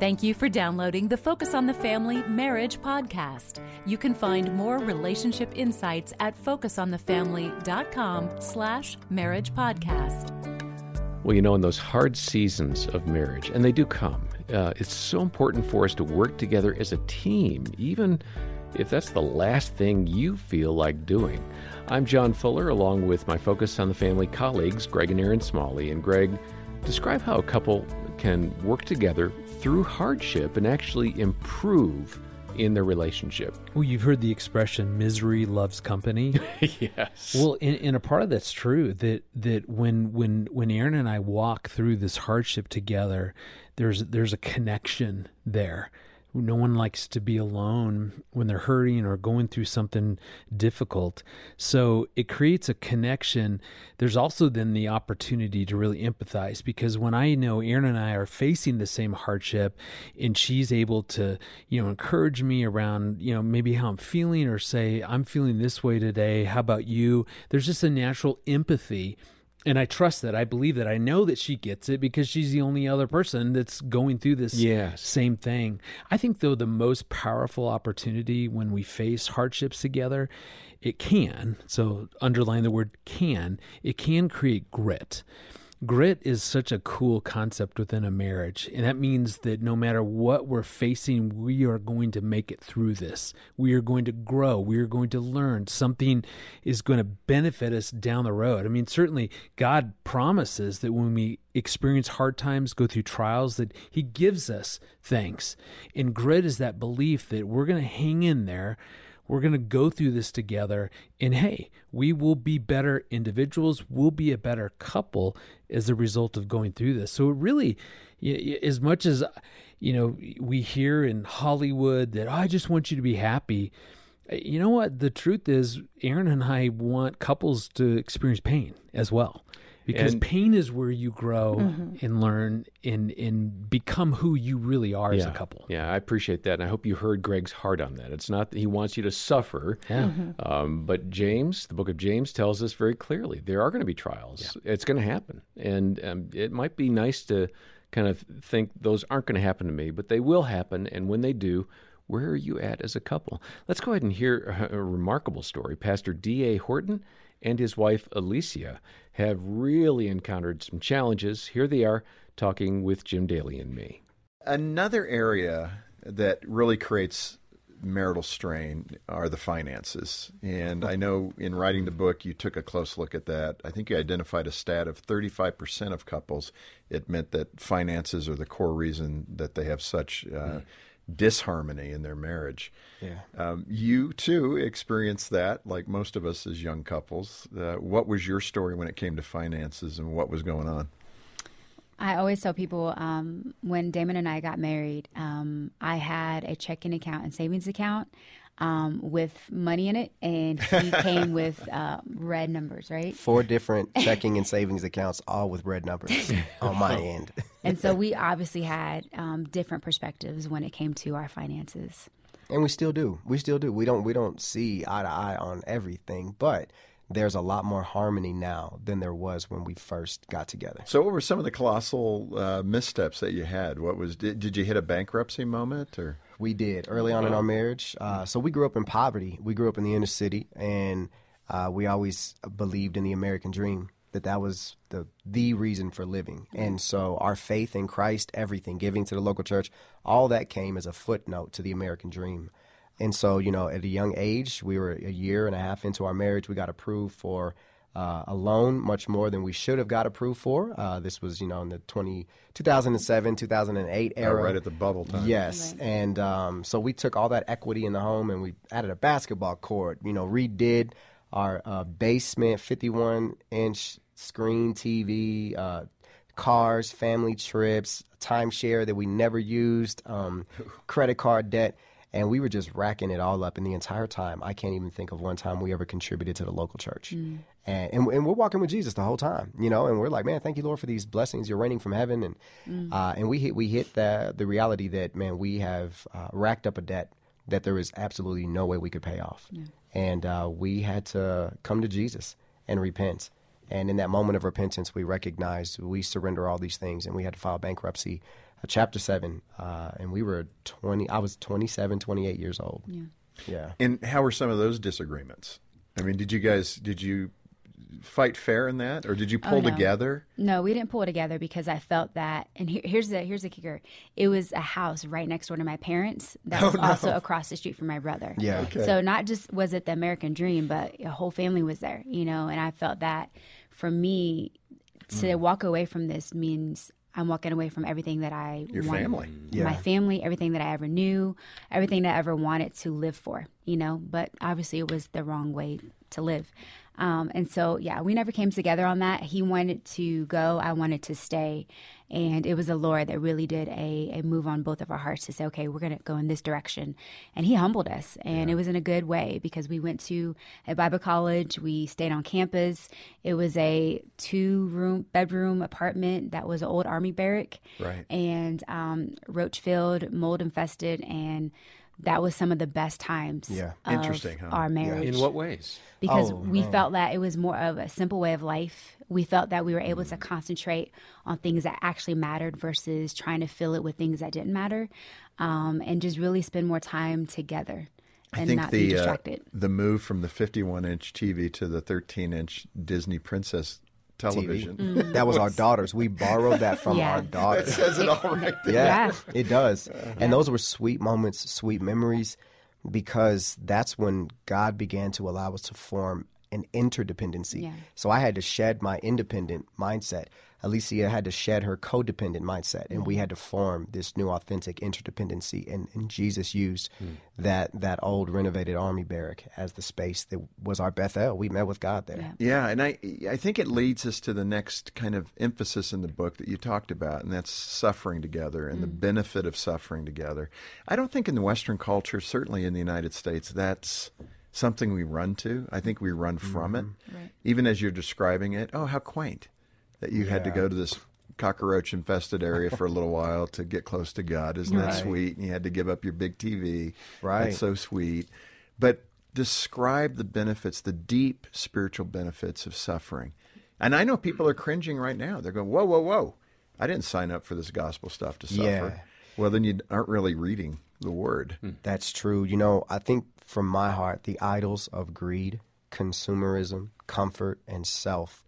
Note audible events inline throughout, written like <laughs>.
Thank you for downloading the Focus on the Family Marriage podcast. You can find more relationship insights at focusonthefamily.com slash marriage podcast. Well, you know, in those hard seasons of marriage, and they do come, uh, it's so important for us to work together as a team, even if that's the last thing you feel like doing. I'm John Fuller, along with my Focus on the Family colleagues, Greg and Erin Smalley. And Greg, describe how a couple can work together through hardship and actually improve in their relationship. Well, you've heard the expression "misery loves company." <laughs> yes. Well, and, a part of that's true. That that when when when Erin and I walk through this hardship together, there's there's a connection there no one likes to be alone when they're hurting or going through something difficult. So it creates a connection. There's also then the opportunity to really empathize because when I know Erin and I are facing the same hardship and she's able to, you know, encourage me around, you know, maybe how I'm feeling or say, I'm feeling this way today. How about you? There's just a natural empathy and I trust that. I believe that. I know that she gets it because she's the only other person that's going through this yes. same thing. I think, though, the most powerful opportunity when we face hardships together, it can, so underline the word can, it can create grit. Grit is such a cool concept within a marriage. And that means that no matter what we're facing, we are going to make it through this. We are going to grow. We are going to learn. Something is going to benefit us down the road. I mean, certainly God promises that when we experience hard times, go through trials, that He gives us things. And grit is that belief that we're going to hang in there we're going to go through this together. And hey, we will be better individuals. We'll be a better couple as a result of going through this. So, it really, as much as, you know, we hear in Hollywood that, oh, I just want you to be happy. Uh, you know what? The truth is, Erin and I want couples to experience pain as well because and, pain is where you grow mm-hmm. and learn and and become who you really are yeah, as a couple. Yeah, I appreciate that, and I hope you heard Greg's heart on that. It's not that he wants you to suffer, yeah. Mm-hmm. Um, but James, the book of James, tells us very clearly there are going to be trials. Yeah. It's going to happen, and um, it might be nice to kind of think those aren't going to happen to me, but they will happen, and when they do. Where are you at as a couple? Let's go ahead and hear a, a remarkable story. Pastor D.A. Horton and his wife Alicia have really encountered some challenges. Here they are talking with Jim Daly and me. Another area that really creates marital strain are the finances. And I know in writing the book, you took a close look at that. I think you identified a stat of 35% of couples, it meant that finances are the core reason that they have such. Uh, mm disharmony in their marriage. Yeah. Um, you too experienced that, like most of us as young couples. Uh, what was your story when it came to finances and what was going on? I always tell people um, when Damon and I got married, um, I had a checking account and savings account um, with money in it, and he <laughs> came with uh, red numbers, right? Four different checking and savings accounts, all with red numbers <laughs> on my end. And so we obviously had um, different perspectives when it came to our finances. And we still do. We still do. We don't. We don't see eye to eye on everything, but there's a lot more harmony now than there was when we first got together. So, what were some of the colossal uh, missteps that you had? What was did, did you hit a bankruptcy moment or? We did early on in our marriage. Uh, so we grew up in poverty. We grew up in the inner city, and uh, we always believed in the American dream. That that was the the reason for living, and so our faith in Christ, everything, giving to the local church, all that came as a footnote to the American dream. And so, you know, at a young age, we were a year and a half into our marriage, we got approved for uh, a loan much more than we should have got approved for. Uh, this was, you know, in the 20, 2007, 2008 era. Oh, right at the bubble time. Yes. Right. And um, so we took all that equity in the home and we added a basketball court, you know, redid our uh, basement, 51 inch screen TV, uh, cars, family trips, timeshare that we never used, um, <laughs> credit card debt and we were just racking it all up. And the entire time, I can't even think of one time we ever contributed to the local church. Mm. And, and, and we're walking with Jesus the whole time, you know. And we're like, man, thank you, Lord, for these blessings. You're raining from heaven, and mm. uh, and we hit we hit the the reality that man, we have uh, racked up a debt that there is absolutely no way we could pay off, yeah. and uh, we had to come to Jesus and repent. And in that moment of repentance, we recognized we surrender all these things, and we had to file bankruptcy uh, chapter seven, uh, and we were twenty. I was 27, 28 years old. Yeah. Yeah. And how were some of those disagreements? I mean, did you guys did you fight fair in that, or did you oh, pull Oh, no. together? No, we didn't pull together because I felt that, and here, here's the here's the kicker: it was a house right next door to my parents that oh, was also across the street from my brother. Yeah. Okay. So not just was it the American dream, but a whole family was there, you know. And I felt that for me to hmm. walk away from this means I'm walking away from everything that I Your wanted. family. Yeah. my family, everything that I ever knew, everything that I ever wanted to live for, you know. But obviously, it was the wrong way to live. Um, and so, yeah, we never came together on that. He wanted to go, I wanted to stay. And it was the Lord that really did a, a move on both of our hearts to say, okay, we're going to go in this direction. And He humbled us. And it was in a good way because we went to a Bible college, we stayed on campus. It was a two room, bedroom apartment that was an old Army barrack Right. and um, roach filled, mold infested, and that was some of the best times. Yeah. of Interesting, huh? Our marriage, In what ways? because Oh, we man. felt that it was more of a simple way of life. We felt that we were able to concentrate on things that actually mattered versus trying to fill it with things that didn't matter, um, and just really spend more time together and I think not be the uh, the move from the 51 inch TV to the 13 inch Disney Princess television. Mm. That was our daughters. We borrowed that from Yeah. our daughters. Says it all right there. Yeah, Yeah. it does. And those were sweet moments, sweet memories, because that's when God began to allow us to form an interdependency. Yeah. So I had to shed my independent mindset. Alicia had to shed her codependent mindset, and we mm. had to form this new authentic interdependency. And, and Jesus used hmm. that that old renovated army barrack as the space that was our Bethel. We met with God there. Yeah, and I I think it leads us to the next kind of emphasis in the book that you talked about, and that's suffering together and the mm. benefit of suffering together. I don't think in the Western culture, certainly in the United States, that's something we run to. I think we run from it. Mm-hmm. Even as you're describing it, oh, how quaint that you had to go to this cockroach infested area for a little while to get close to God. Isn't that sweet? And you had to give up your big TV. Right. That's so sweet. But describe the benefits, the deep spiritual benefits of suffering. And I know people are cringing right now. They're going, whoa, whoa, whoa. I didn't sign up for this gospel stuff to suffer. Yeah. Well, then you aren't really reading the word. Hmm. That's true. You know, I think from my heart, the idols of greed, consumerism, comfort, and self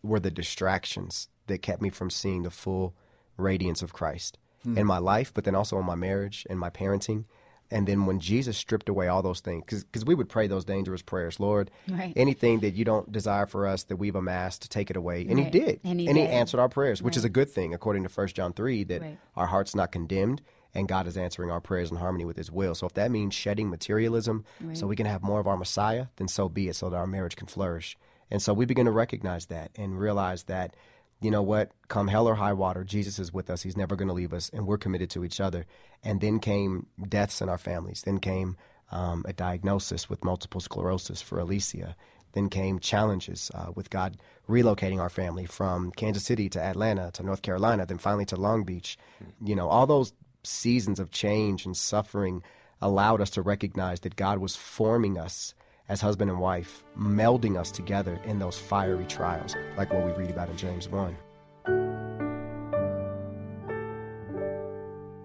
were the distractions that kept me from seeing the full radiance of Christ hmm. in my life, but then also in my marriage and my parenting. And then when Jesus stripped away all those things, because we would pray those dangerous prayers, Lord, Right. anything that you don't desire for us that we've amassed, to take it away. And He did. And he did. answered our prayers, which is a good thing, according to 1 John 3, that Right. our heart's not condemned and God is answering our prayers in harmony with His will. So if that means shedding materialism so we can have more of our Messiah, then so be it, so that our marriage can flourish. And so we begin to recognize that and realize that, you know what, come hell or high water, Jesus is with us. He's never going to leave us, and we're committed to each other. And then came deaths in our families. Then came um, a diagnosis with multiple sclerosis for Alicia. Then came challenges uh, with God relocating our family from Kansas City to Atlanta to North Carolina, then finally to Long Beach. You know, all those seasons of change and suffering allowed us to recognize that God was forming us as husband and wife, melding us together in those fiery trials, like what we read about in James 1.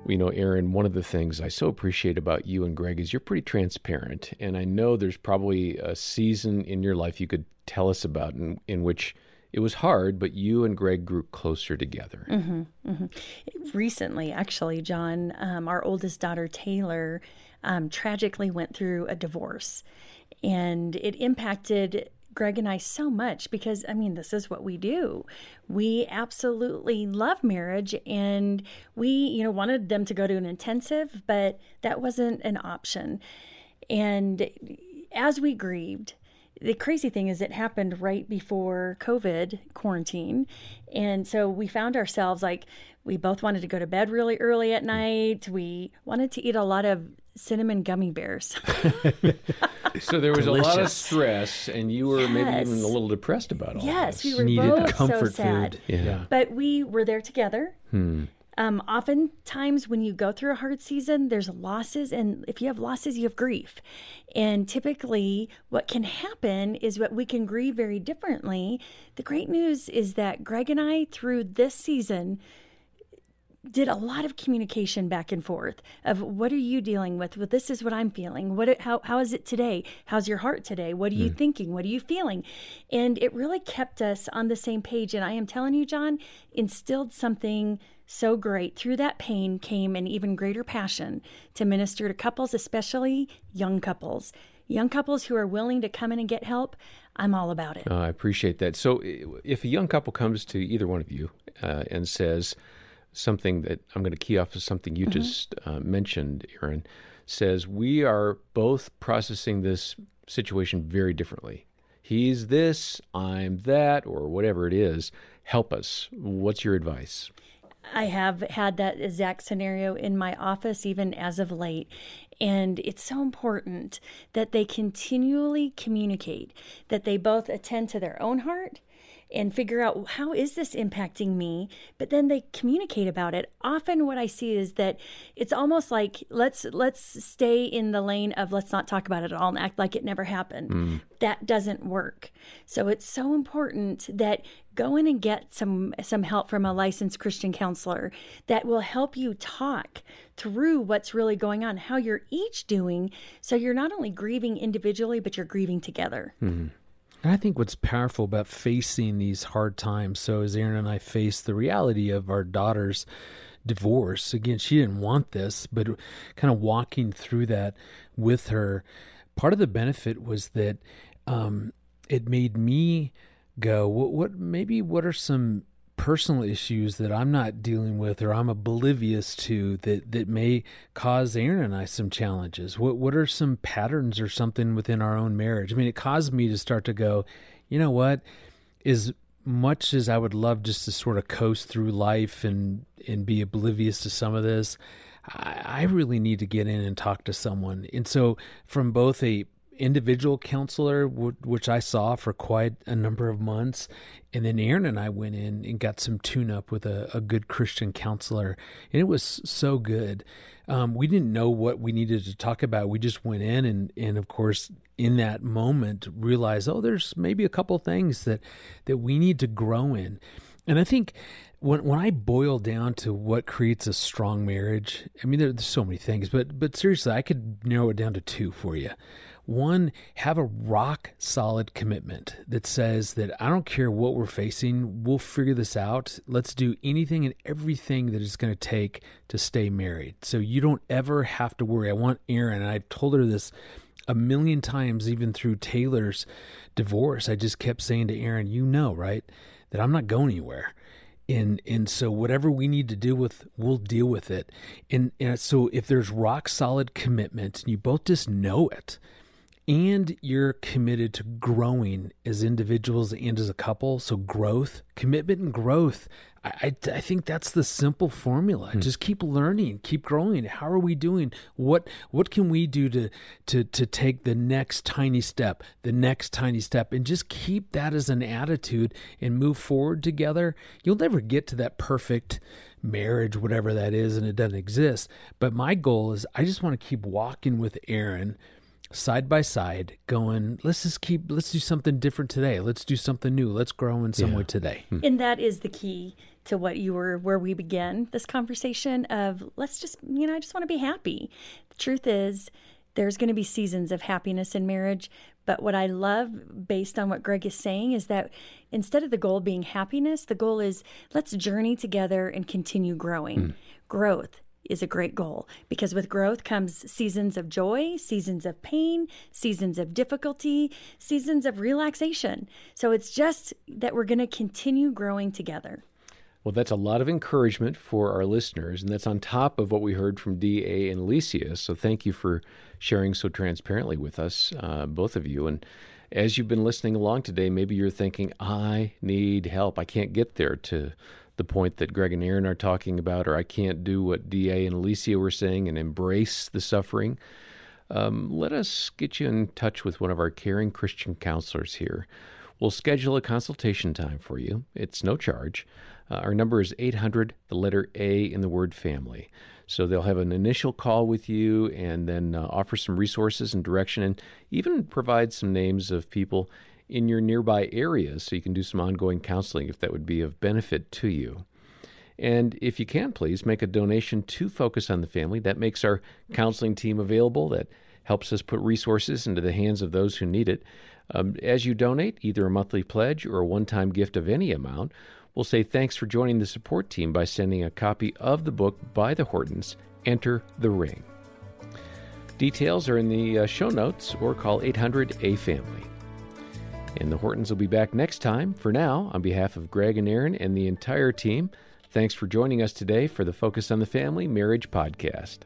You know, Erin, one of the things I so appreciate about you and Greg is you're pretty transparent. And I know there's probably a season in your life you could tell us about in, in which it was hard, but you and Greg grew closer together. recently, actually, John, um, our oldest daughter, Taylor, um, tragically went through a divorce. And it impacted Greg and I so much because, I mean, this is what we do. We absolutely love marriage and we, you know, wanted them to go to an intensive, but that wasn't an option. And as we grieved, the crazy thing is it happened right before covid quarantine. And so we found ourselves like we both wanted to go to bed really early at mm. night. We wanted to eat a lot of cinnamon gummy bears. <laughs> So there was a lot of stress, and you were maybe even a little depressed about all yes we were Needed both comfort so sad. Food. Yeah. but we were there together hmm. Um, oftentimes when you go through a hard season there's losses and if you have losses you have grief and typically what can happen is that we can grieve very differently the great news is that greg and i through this season did a lot of communication back and forth of what are you dealing with? Well, this is what I'm feeling. What how how is it today? How's your heart today? What are you mm. thinking? What are you feeling? And it really kept us on the same page. And I am telling you, John, instilled something so great. Through that pain came an even greater passion to minister to couples, especially young couples. Young couples who are willing to come in and get help, I'm all about it. Uh, I appreciate that. So, if a young couple comes to either one of you uh, and says something that I'm going to key off of something you mm-hmm. just uh, mentioned, Erin, says we are both processing this situation very differently. He's this, I'm that, or whatever it is. Help us. What's your advice? I have had that exact scenario in my office, even as of late. And it's so important that they continually communicate, that they both attend to their own heart and figure out how is this impacting me but then they communicate about it often what i see is that it's almost like let's let's stay in the lane of let's not talk about it at all and act like it never happened mm. that doesn't work so it's so important that go in and get some some help from a licensed christian counselor that will help you talk through what's really going on how you're each doing so you're not only grieving individually but you're grieving together mm-hmm. And I think what's powerful about facing these hard times, so as Erin and I face the reality of our daughter's divorce, again, she didn't want this, but kind of walking through that with her, part of the benefit was that um, it made me go, what, what maybe what are some personal issues that I'm not dealing with or I'm oblivious to that that may cause Erin and I some challenges? What what are some patterns or something within our own marriage? I mean, it caused me to start to go, you know what? As much as I would love just to sort of coast through life and and be oblivious to some of this, I, I really need to get in and talk to someone. And so, from both a individual counselor, which I saw for quite a number of months. And then Erin and I went in and got some tune up with a, a good Christian counselor. And it was so good. Um, we didn't know what we needed to talk about. We just went in and, and of course, in that moment, realized, oh, there's maybe a couple things that, that we need to grow in. And I think when when I boil down to what creates a strong marriage, I mean, there's so many things, but but seriously, I could narrow it down to two for you. One, have a rock solid commitment that says that I don't care what we're facing, we'll figure this out. Let's do anything and everything that it's going to take to stay married. So you don't ever have to worry. I want Erin, and I've told her this a million times, even through Taylor's divorce. I just kept saying to Erin, you know, right, that I'm not going anywhere and and so whatever we need to deal with we'll deal with it and, and so if there's rock solid commitment and you both just know it and you're committed to growing as individuals and as a couple. So, growth, commitment, and growth. I, I, I think that's the simple formula. Hmm. Just keep learning, keep growing. How are we doing? What what can we do to to to take the next tiny step, the next tiny step, and just keep that as an attitude and move forward together? You'll never get to that perfect marriage, whatever that is, and it doesn't exist. But my goal is I just want to keep walking with Erin side by side going let's just keep let's do something different today let's do something new let's grow in some yeah. way today hmm. and that is the key to what you were where we began this conversation of let's just you know i just want to be happy the truth is there's going to be seasons of happiness in marriage but what i love based on what greg is saying is that instead of the goal being happiness the goal is let's journey together and continue growing mm. growth is a great goal because with growth comes seasons of joy, seasons of pain, seasons of difficulty, seasons of relaxation. So it's just that we're going to continue growing together. Well, that's a lot of encouragement for our listeners, and that's on top of what we heard from D.A. and Alicia. So thank you for sharing so transparently with us, uh, both of you. And as you've been listening along today, maybe you're thinking, I need help. I can't get there to the point that Greg and Erin are talking about, or I can't do what DA and Alicia were saying and embrace the suffering, um, let us get you in touch with one of our caring Christian counselors here. We'll schedule a consultation time for you. It's no charge. Uh, our number is 800, the letter A in the word family. So they'll have an initial call with you and then uh, offer some resources and direction and even provide some names of people in your nearby areas so you can do some ongoing counseling if that would be of benefit to you. And if you can, please make a donation to Focus on the Family. That makes our counseling team available. That helps us put resources into the hands of those who need it. Um, as you donate, either a monthly pledge or a one time gift of any amount, we'll say thanks for joining the support team by sending a copy of the book by the Hortons, Enter the Ring. Details are in the uh, show notes or call 800 A Family. And the Hortons will be back next time. For now, on behalf of Greg and Erin and the entire team, thanks for joining us today for the Focus on the Family Marriage Podcast.